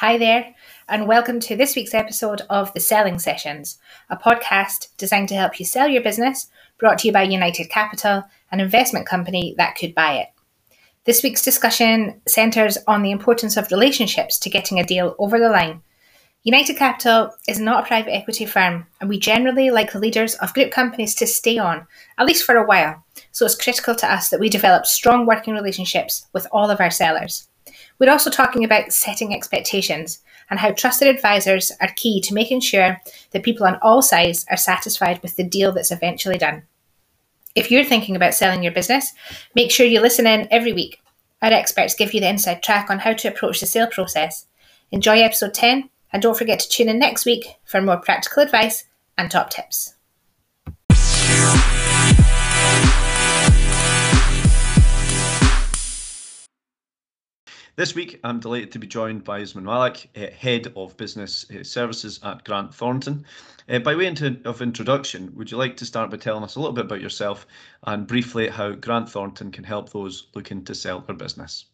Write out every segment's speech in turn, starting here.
Hi there, and welcome to this week's episode of The Selling Sessions, a podcast designed to help you sell your business, brought to you by United Capital, an investment company that could buy it. This week's discussion centres on the importance of relationships to getting a deal over the line. United Capital is not a private equity firm, and we generally like the leaders of group companies to stay on, at least for a while, so it's critical to us that we develop strong working relationships with all of our sellers. We're also talking about setting expectations and how trusted advisors are key to making sure that people on all sides are satisfied with the deal that's eventually done. If you're thinking about selling your business, make sure you listen in every week. Our experts give you the inside track on how to approach the sale process. Enjoy episode 10 and don't forget to tune in next week for more practical advice and top tips. This week, I'm delighted to be joined by Usman Malik, uh, Head of Business uh, Services at Grant Thornton. Uh, by way of introduction, would you like to start by telling us a little bit about yourself and briefly how Grant Thornton can help those looking to sell their business?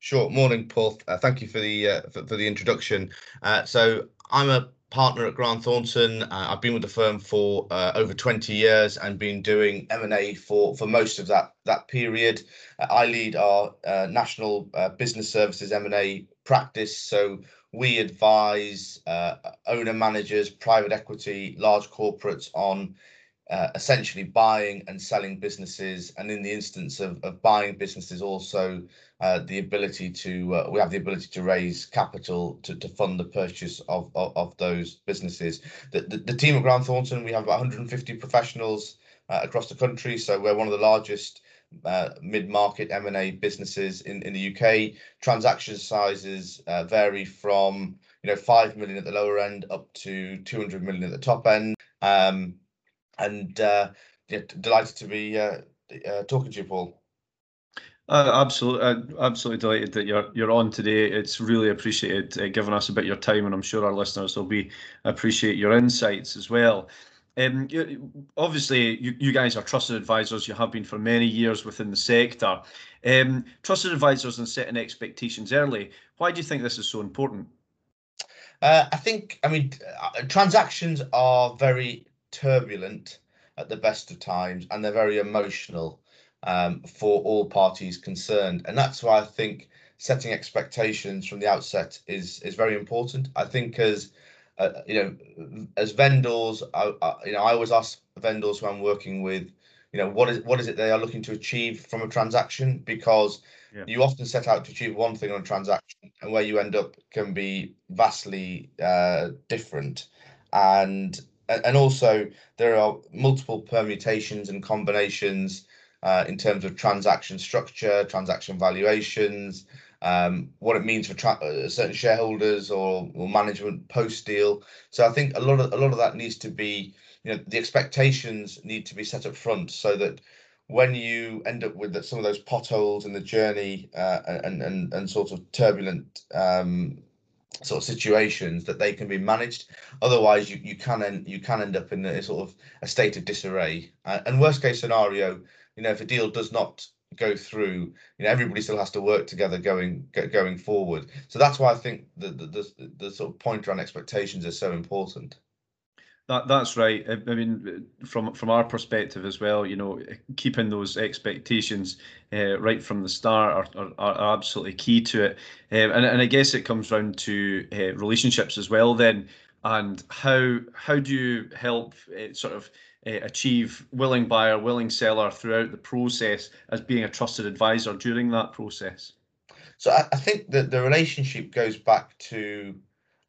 Sure. Morning, Paul. Uh, thank you for the uh, for, for, the introduction. Uh, so I'm a partner at Grant Thornton. I've been with the firm for over 20 years and been doing M&A for for most of that that period. I lead our uh, national uh, business services M&A practice. So we advise uh, owner managers, private equity, large corporates on uh, essentially buying and selling businesses. And in the instance of, of buying businesses, also uh, the ability to uh, we have the ability to raise capital to, to fund the purchase of, of, of those businesses. The, the, the, team at Grant Thornton, we have about 150 professionals across the country. So we're one of the largest uh, mid-market M&A businesses in, in the UK. Transaction sizes uh, vary from you know five million at the lower end up to 200 million at the top end. Um, and uh, yeah, delighted to be uh, uh, talking to you, Paul. Uh, absolutely, uh, absolutely delighted that you're you're on today. It's really appreciated uh, giving us a bit of your time, and I'm sure our listeners will be appreciate your insights as well. Um, obviously, you, you guys are trusted advisors. You have been for many years within the sector. Um, trusted advisors and setting expectations early. Why do you think this is so important? Uh, I think, I mean, uh, transactions are very turbulent at the best of times, and they're very emotional um, for all parties concerned. And that's why I think setting expectations from the outset is is very important. I think as uh, you know, as vendors, I, I, you know, I always ask vendors who I'm working with, you know, what is what is it they are looking to achieve from a transaction? Because yeah. you often set out to achieve one thing on a transaction, and where you end up can be vastly uh, different. And and also there are multiple permutations and combinations uh, in terms of transaction structure, transaction valuations, um, what it means for uh, certain shareholders or, or management post deal. So I think a lot of a lot of that needs to be, you know, the expectations need to be set up front so that when you end up with some of those potholes in the journey uh, and and and sort of turbulent um, sort of situations that they can be managed. Otherwise, you you can end you can end up in a sort of a state of disarray. Uh, and worst case scenario, you know, if a deal does not go through you know everybody still has to work together going going forward so that's why i think the the, the, the sort of point around expectations is so important that that's right. I, I mean from from our perspective as well you know keeping those expectations uh, right from the start are, are, are absolutely key to it. Uh, and, and i guess it comes down to uh, relationships as well then. And how how do you help uh, sort of achieve willing buyer, willing seller throughout the process as being a trusted advisor during that process? So I, I think that the relationship goes back to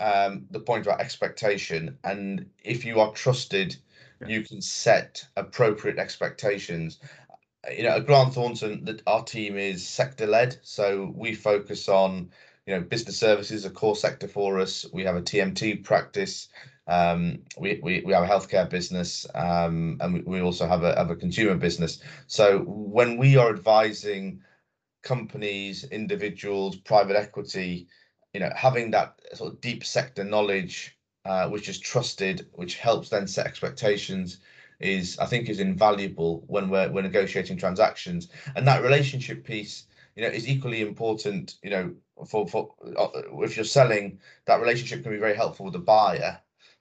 um, the point about expectation, and if you are trusted, yeah. you can set appropriate expectations. You know, at Grant Thornton, that our team is sector led, so we focus on you know business services, a core sector for us. We have a TMT practice um, we, we, we have a healthcare business um, and we, we also have a, have a consumer business. So when we are advising companies, individuals, private equity, you know, having that sort of deep sector knowledge, uh, which is trusted, which helps then set expectations, is I think is invaluable when we're we're negotiating transactions. And that relationship piece you know, is equally important. You know, for for uh, if you're selling, that relationship can be very helpful with the buyer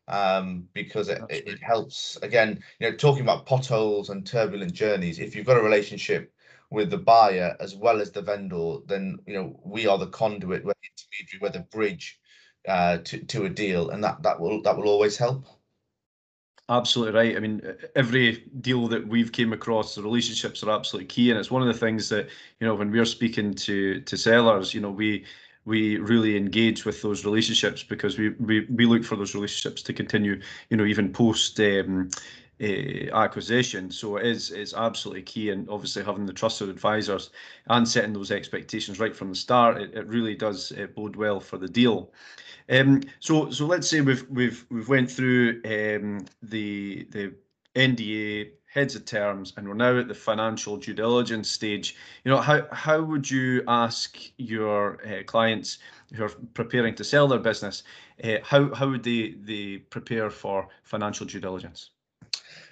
um, because it, it, it, helps. Again, you know, talking about potholes and turbulent journeys. If you've got a relationship with the buyer as well as the vendor, then you know we are the conduit, we're the intermediary, we're the bridge uh, to to a deal, and that that will that will always help. Absolutely right. I mean, every deal that we've came across, the relationships are absolutely key, and it's one of the things that you know when we're speaking to to sellers, you know, we we really engage with those relationships because we we, we look for those relationships to continue, you know, even post um, uh, acquisition. So it is it's absolutely key, and obviously having the trusted advisors and setting those expectations right from the start, it, it really does uh, bode well for the deal. Um, so so let's say we've we've we've went through um, the the NDA heads of terms and we're now at the financial due diligence stage you know how how would you ask your uh, clients who are preparing to sell their business uh, how how would they they prepare for financial due diligence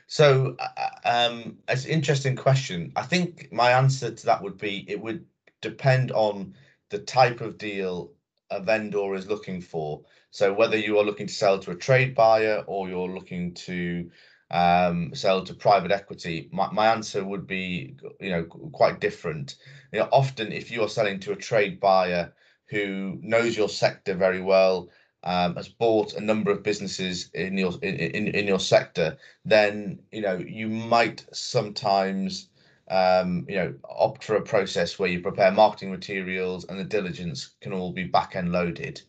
so uh, um it's an interesting question i think my answer to that would be it would depend on the type of deal a vendor is looking for. So whether you are looking to sell to a trade buyer or you're looking to um, sell to private equity, my, my answer would be, you know, quite different. You know, often if you are selling to a trade buyer who knows your sector very well, um, has bought a number of businesses in your in, in, in your sector, then you know you might sometimes um, you know, opt for a process where you prepare marketing materials and the diligence can all be back end loaded.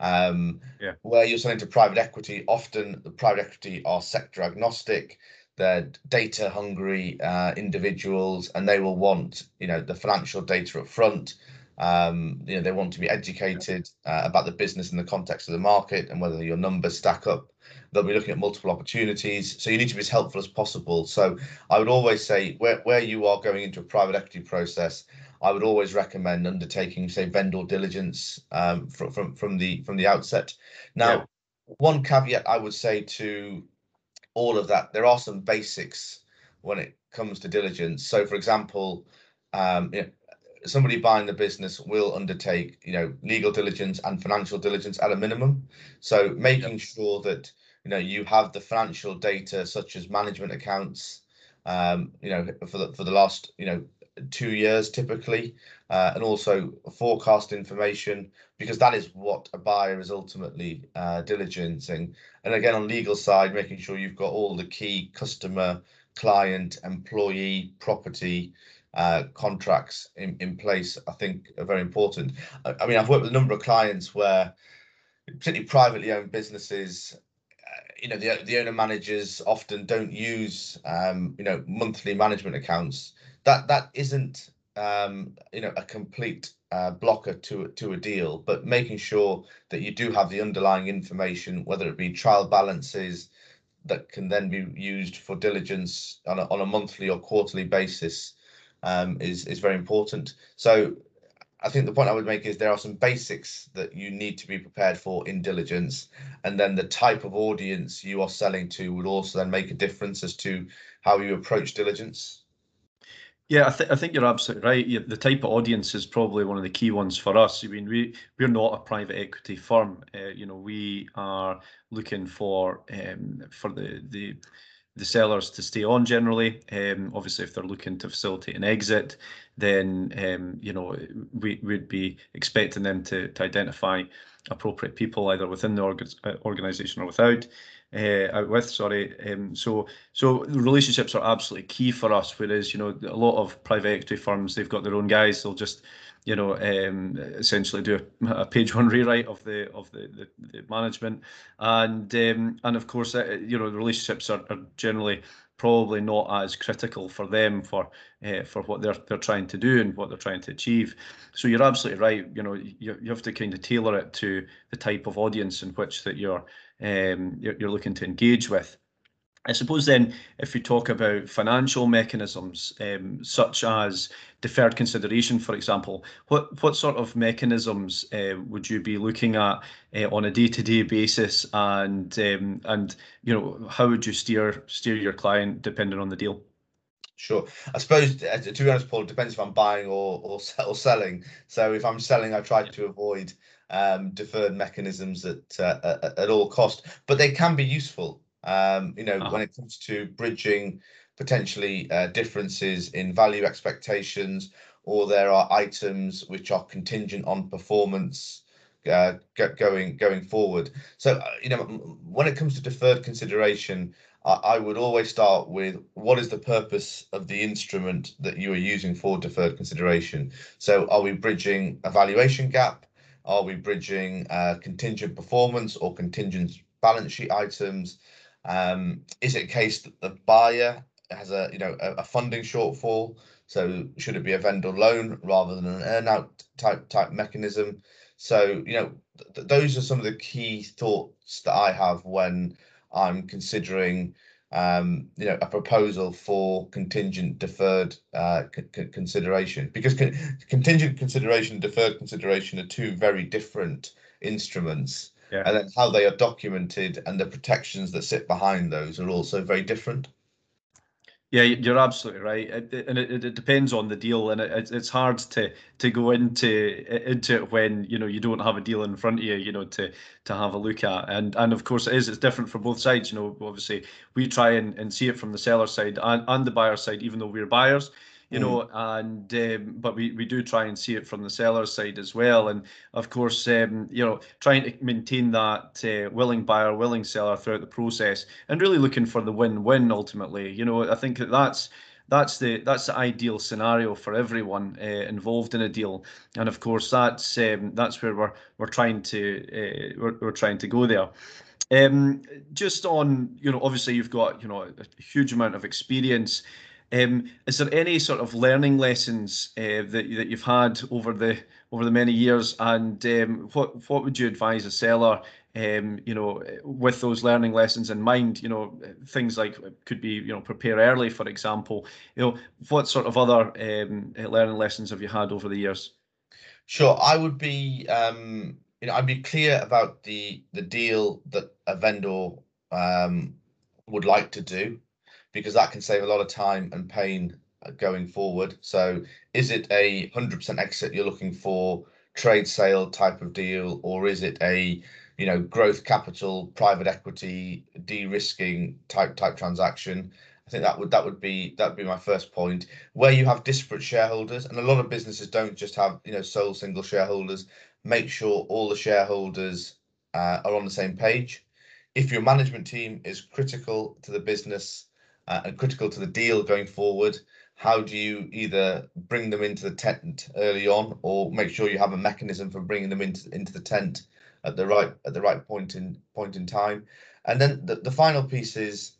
Um, yeah. Where you're selling to private equity, often the private equity are sector agnostic. They're data hungry uh, individuals, and they will want, you know, the financial data up front. Um, you know, they want to be educated uh, about the business in the context of the market and whether your numbers stack up They'll be looking at multiple opportunities. So you need to be as helpful as possible. So I would always say where, where you are going into a private equity process, I would always recommend undertaking, say, vendor diligence um, from, from, from the from the outset. Now, yeah. one caveat I would say to all of that, there are some basics when it comes to diligence. So, for example, um, you know, somebody buying the business will undertake, you know, legal diligence and financial diligence at a minimum. So, making yep. sure that you know you have the financial data such as management accounts um, you know for the for the last you know two years typically uh, and also forecast information because that is what a buyer is ultimately uh, diligencing and again on legal side making sure you've got all the key customer client employee property uh, contracts in, in place i think are very important I, I mean i've worked with a number of clients where particularly privately owned businesses you know the the owner managers often don't use um, you know monthly management accounts. That that isn't um, you know a complete uh, blocker to to a deal, but making sure that you do have the underlying information, whether it be trial balances that can then be used for diligence on a, on a monthly or quarterly basis, um, is is very important. So I think the point I would make is there are some basics that you need to be prepared for in diligence, and then the type of audience you are selling to would also then make a difference as to how you approach diligence. Yeah, I, th- I think you're absolutely right. The type of audience is probably one of the key ones for us. I mean, we we're not a private equity firm. Uh, you know, we are looking for um, for the the the sellers to stay on generally. Um, obviously, if they're looking to facilitate an exit, then um, you know we would be expecting them to, to identify appropriate people either within the org uh, organization or without. Uh, out with sorry um, so so relationships are absolutely key for us whereas you know a lot of private equity firms they've got their own guys they'll just you know, um, essentially do a, a, page one rewrite of the of the, the, the management, and um, and of course, uh, you know, the relationships are, are, generally probably not as critical for them for uh, for what they're they're trying to do and what they're trying to achieve. So you're absolutely right. You know, you, you have to kind of tailor it to the type of audience in which that you're um, you're, you're looking to engage with. I suppose then, if we talk about financial mechanisms, um, such as deferred consideration, for example, what what sort of mechanisms uh, would you be looking at uh, on a day-to-day basis, and um, and you know how would you steer steer your client depending on the deal? Sure. I suppose uh, to be honest, Paul, it depends if I'm buying or or, or selling. So if I'm selling, I try to avoid um, deferred mechanisms at uh, at all cost, but they can be useful. Um, you know, uh-huh. when it comes to bridging potentially uh, differences in value expectations, or there are items which are contingent on performance uh, going going forward. So uh, you know, when it comes to deferred consideration, I, I would always start with what is the purpose of the instrument that you are using for deferred consideration. So are we bridging a valuation gap? Are we bridging uh, contingent performance or contingent balance sheet items? Um, is it a case that the buyer has a you know a, a, funding shortfall? So should it be a vendor loan rather than an earnout type type mechanism? So you know th those are some of the key thoughts that I have when I'm considering um, you know, a proposal for contingent deferred uh, consideration because con contingent consideration deferred consideration are two very different instruments. Yeah. And then how they are documented and the protections that sit behind those are also very different. Yeah, you're absolutely right, it, and it, it, depends on the deal, and it, it's hard to to go into into it when you know you don't have a deal in front of you, you know, to to have a look at, and and of course it is it's different for both sides. You know, obviously we try and, and see it from the seller side and, and the buyer side, even though we're buyers you mm. know, and um, but we, we do try and see it from the seller side as well, and of course, um, you know, trying to maintain that uh, willing buyer, willing seller throughout the process, and really looking for the win-win ultimately. You know, I think that that's that's the that's the ideal scenario for everyone uh, involved in a deal, and of course, that's um, that's where we're we're trying to uh, we're, we're trying to go there. Um, just on, you know, obviously you've got, you know, a huge amount of experience um, is there any sort of learning lessons uh, that that you've had over the over the many years, and um, what what would you advise a seller? Um, you know, with those learning lessons in mind, you know, things like could be, you know, prepare early, for example. You know, what sort of other um, learning lessons have you had over the years? Sure, I would be, um, you know, I'd be clear about the the deal that a vendor um, would like to do because that can save a lot of time and pain uh, going forward. So is it a 100% exit you're looking for, trade sale type of deal, or is it a you know growth capital, private equity, de-risking type type transaction? I think that would that would be that would be my first point. Where you have disparate shareholders, and a lot of businesses don't just have you know sole single shareholders. Make sure all the shareholders uh, are on the same page. If your management team is critical to the business uh, and critical to the deal going forward. How do you either bring them into the tent early on, or make sure you have a mechanism for bringing them into into the tent at the right at the right point in point in time? And then the, the final piece is,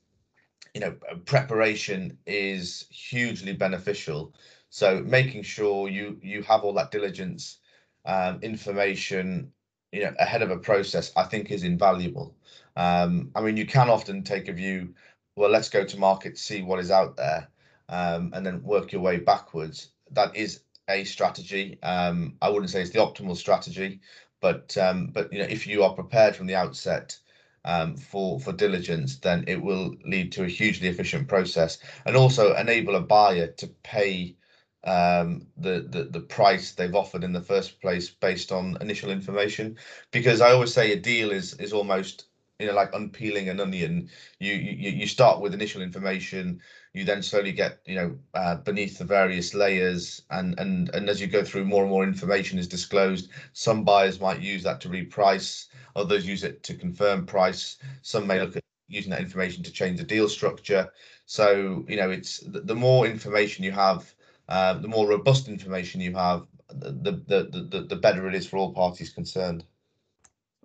you know, preparation is hugely beneficial. So making sure you you have all that diligence, um, information, you know, ahead of a process, I think is invaluable. Um, I mean, you can often take a view well, let's go to market, see what is out there, um, and then work your way backwards. That is a strategy. Um, I wouldn't say it's the optimal strategy, but um, but you know if you are prepared from the outset um, for for diligence, then it will lead to a hugely efficient process and also enable a buyer to pay um, the, the the price they've offered in the first place based on initial information. Because I always say a deal is is almost you know like unpeeling an onion you you you start with initial information you then slowly get you know uh, beneath the various layers and and and as you go through more and more information is disclosed some buyers might use that to reprice others use it to confirm price some may look at using that information to change the deal structure. So you know it's the, the more information you have uh, the more robust information you have the, the the the better it is for all parties concerned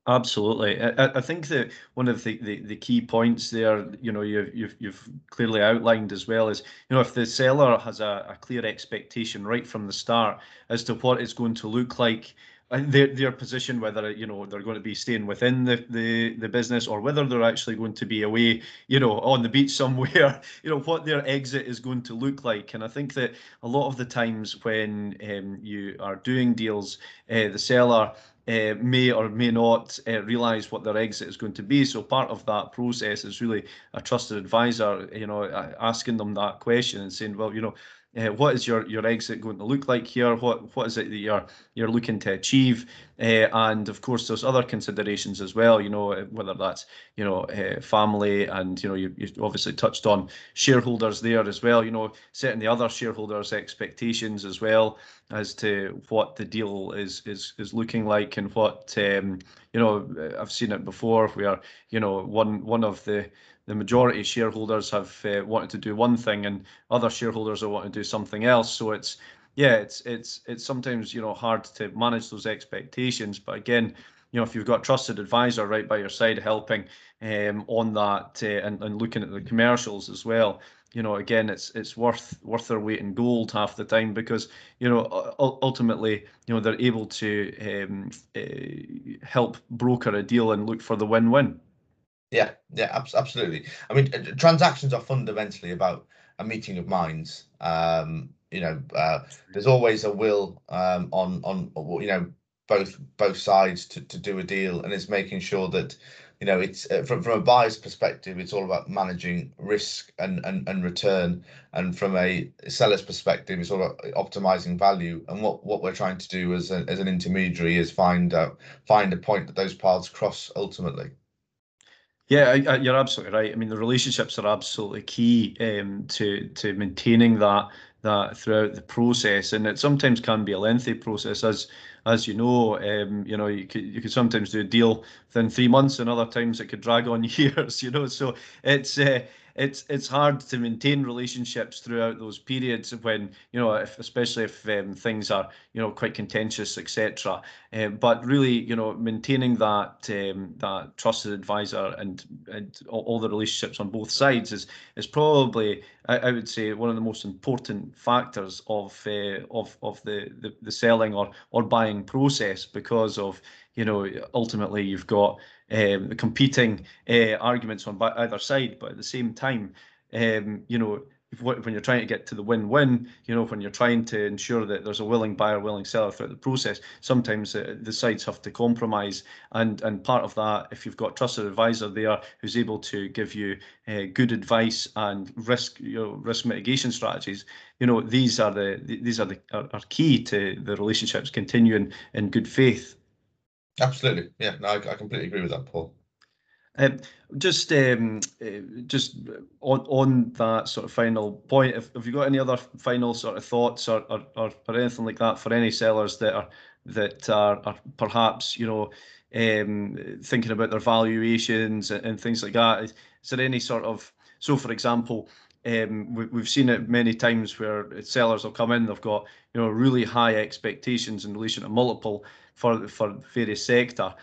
Absolutely. I, I think that one of the, the, the key points there, you know, you've, you've, you've clearly outlined as well is, you know, if the seller has a, a clear expectation right from the start as to what it's going to look like, and their their position, whether you know they're going to be staying within the, the the business or whether they're actually going to be away, you know, on the beach somewhere, you know, what their exit is going to look like. And I think that a lot of the times when um, you are doing deals, uh, the seller uh, may or may not uh, realise what their exit is going to be. So part of that process is really a trusted advisor, you know, asking them that question and saying, well, you know, uh, what is your your exit going to look like here? What what is it that you're you're looking to achieve? Uh, and of course, there's other considerations as well. You know, whether that's you know uh, family, and you know you, you obviously touched on shareholders there as well. You know, setting the other shareholders' expectations as well as to what the deal is is is looking like and what um, you know. I've seen it before where you know one one of the the majority of shareholders have uh, wanted to do one thing and other shareholders are wanting to do something else. So it's yeah, it's it's it's sometimes you know hard to manage those expectations. But again, you know if you've got a trusted advisor right by your side helping um, on that uh, and, and looking at the commercials as well, you know again it's it's worth worth their weight in gold half the time because you know ultimately you know they're able to um, uh, help broker a deal and look for the win-win. Yeah, yeah, absolutely. I mean, transactions are fundamentally about a meeting of minds. Um, you know, uh, there's always a will um, on on you know both both sides to, to do a deal, and it's making sure that you know it's uh, from from a buyer's perspective, it's all about managing risk and and, and return, and from a seller's perspective, it's all about optimizing value. And what what we're trying to do as a, as an intermediary is find uh, find a point that those paths cross ultimately. Yeah, I, I, you're absolutely right. I mean, the relationships are absolutely key um, to to maintaining that that throughout the process, and it sometimes can be a lengthy process, as as you know. Um, you know, you could you could sometimes do a deal within three months, and other times it could drag on years. You know, so it's uh, it's it's hard to maintain relationships throughout those periods when you know if especially if um, things are you know quite contentious etc um, but really you know maintaining that um, that trusted advisor and and all, all, the relationships on both sides is is probably I, I would say one of the most important factors of uh, of of the, the the selling or or buying process because of you know ultimately you've got um, competing uh, arguments on either side, but at the same time, um, you know, when you're trying to get to the win-win, you know, when you're trying to ensure that there's a willing buyer, willing seller throughout the process, sometimes uh, the sides have to compromise. And and part of that, if you've got trusted advisor there who's able to give you uh, good advice and risk, you know, risk mitigation strategies, you know, these are the these are the are, are key to the relationships continuing in good faith. Absolutely. Yeah, no, I, I completely agree with that, Paul. Um, just um, uh, just on on that sort of final point, if, have you got any other final sort of thoughts or, or, or, anything like that for any sellers that are that are, are perhaps you know um, thinking about their valuations and, and, things like that? Is, is there any sort of so, for example, um, we, we've seen it many times where sellers will come in, they've got you know really high expectations in relation to multiple for for various sector,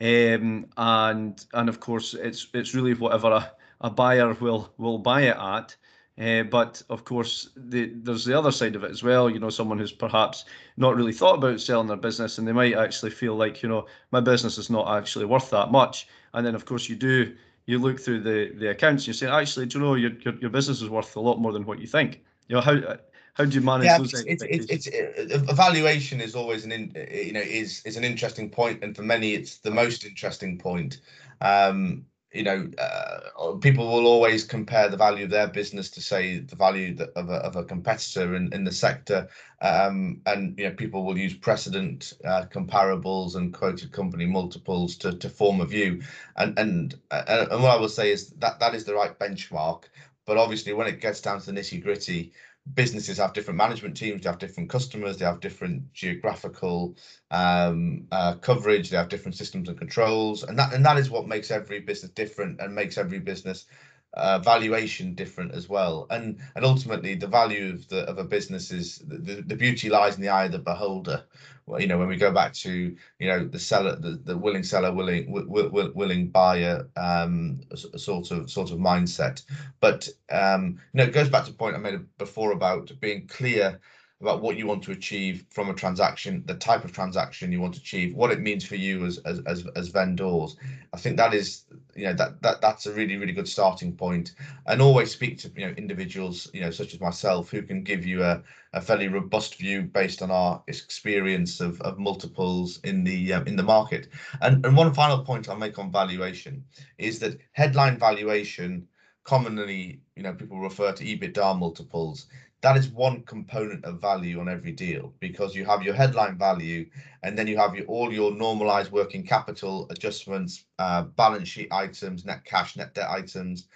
um, and and of course it's it's really whatever a, a buyer will will buy it at. Uh, but of course, the, there's the other side of it as well. You know, someone who's perhaps not really thought about selling their business, and they might actually feel like, you know, my business is not actually worth that much. And then, of course, you do you look through the the accounts, and you say, actually, do you know your, your your business is worth a lot more than what you think. You know, how how do you manage yeah, those it's, it's, it's, it's, evaluation is always an in, you know is is an interesting point, and for many, it's the most interesting point. Um, you know, uh, people will always compare the value of their business to say the value of a, of a competitor in, in the sector. Um, and, you know, people will use precedent uh, comparables and quoted company multiples to, to form a view. And, and, uh, and what I will say is that that is the right benchmark. But obviously, when it gets down to the nitty gritty, businesses have different management teams, they have different customers, they have different geographical um, uh, coverage, they have different systems and controls, and that and that is what makes every business different and makes every business uh, valuation different as well. And and ultimately, the value of the of a business is the, the beauty lies in the eye of the beholder. Well, you know, when we go back to you know the seller, the, the willing seller, willing w- willing buyer um, sort of sort of mindset. But um, you know, it goes back to the point I made before about being clear about what you want to achieve from a transaction, the type of transaction you want to achieve, what it means for you as as as, as vendors. I think that is you know that that that's a really really good starting point and always speak to you know individuals you know such as myself who can give you a, a fairly robust view based on our experience of, of multiples in the um, in the market and and one final point i'll make on valuation is that headline valuation commonly you know people refer to ebitda multiples that is one component of value on every deal because you have your headline value and then you have your, all your normalized working capital adjustments, uh, balance sheet items, net cash, net debt items,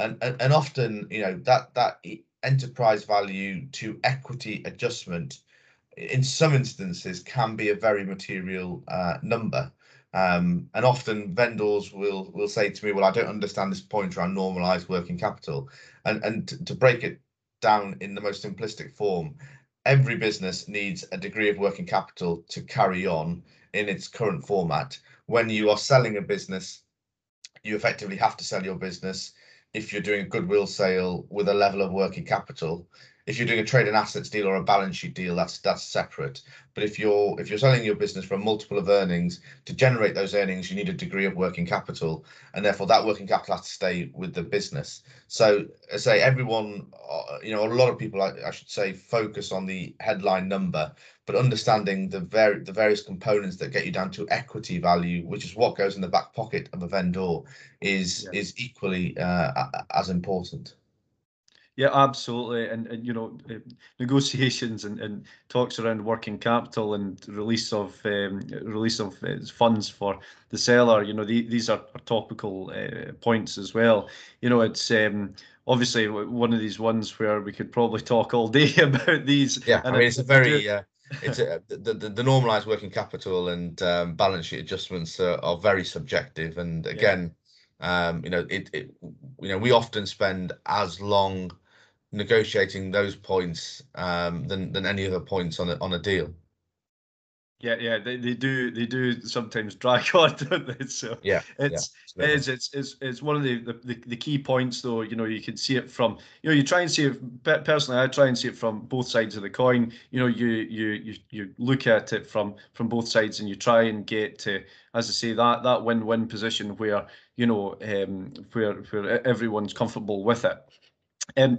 and, and and often you know that that enterprise value to equity adjustment in some instances can be a very material uh, number. Um, and often vendors will will say to me, "Well, I don't understand this point around normalized working capital," and and to, to break it down in the most simplistic form, every business needs a degree of working capital to carry on in its current format. When you are selling a business, you effectively have to sell your business if you're doing a goodwill sale with a level of working capital if you're doing a trade and assets deal or a balance sheet deal, that's that's separate. But if you're if you're selling your business for a multiple of earnings, to generate those earnings, you need a degree of working capital, and therefore that working capital has to stay with the business. So, I say everyone, uh, you know, a lot of people, I, I should say, focus on the headline number, but understanding the very the various components that get you down to equity value, which is what goes in the back pocket of a vendor, is yeah. is equally uh, as important. Yeah, absolutely. And, and you know, uh, negotiations and, and talks around working capital and release of um, release of uh, funds for the seller. You know, the, these are, are topical uh, points as well. You know, it's um, obviously one of these ones where we could probably talk all day about these. Yeah, I mean, it's a very uh, it's a, the, the, the normalized working capital and um, balance sheet adjustments are, are very subjective. And again, yeah. um, you know, it, it you know we often spend as long negotiating those points um, than than any other points on a on a deal. Yeah, yeah, they, they do they do sometimes drag on, don't they? So yeah, it's yeah, it's, it's it's it's one of the, the the key points though. You know, you can see it from you know you try and see it personally. I try and see it from both sides of the coin. You know, you you you you look at it from from both sides and you try and get to, as I say, that that win win position where you know um, where where everyone's comfortable with it. Um,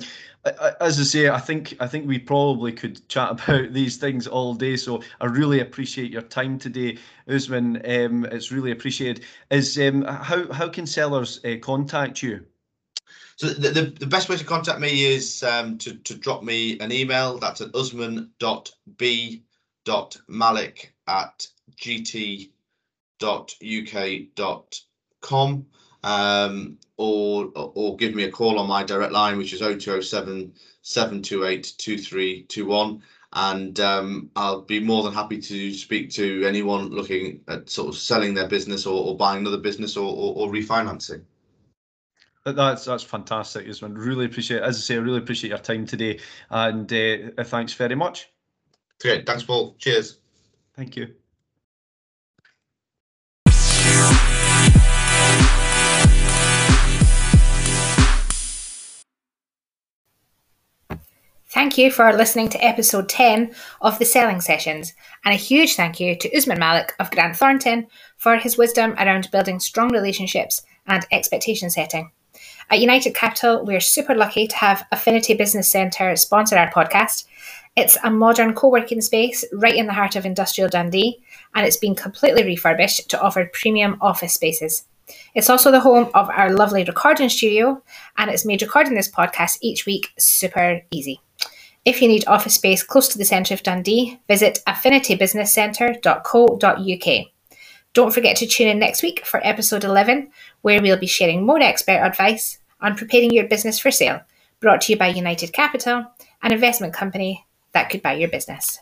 as I say, I think I think we probably could chat about these things all day. So I really appreciate your time today, Usman. Um, it's really appreciated. Is um, how how can sellers uh, contact you? So the, the, the, best way to contact me is um, to, to drop me an email. That's at usman.b.malik at gt.uk.com um, or or give me a call on my direct line, which is 0207 728 2321. And um, I'll be more than happy to speak to anyone looking at sort of selling their business or, or buying another business or, or, or refinancing. That's that's fantastic, Usman. Really appreciate, as I say, I really appreciate your time today, and uh, thanks very much. Great, thanks, Paul. Cheers. Thank you. Thank you for listening to episode 10 of the Selling Sessions, and a huge thank you to Usman Malik of Grant Thornton for his wisdom around building strong relationships and expectation setting. At United Capital, we're super lucky to have Affinity Business Centre sponsor our podcast. It's a modern co working space right in the heart of industrial Dundee, and it's been completely refurbished to offer premium office spaces. It's also the home of our lovely recording studio, and it's made recording this podcast each week super easy. If you need office space close to the centre of Dundee, visit affinitybusinesscentre.co.uk. Don't forget to tune in next week for episode 11, where we'll be sharing more expert advice on preparing your business for sale, brought to you by United Capital, an investment company that could buy your business.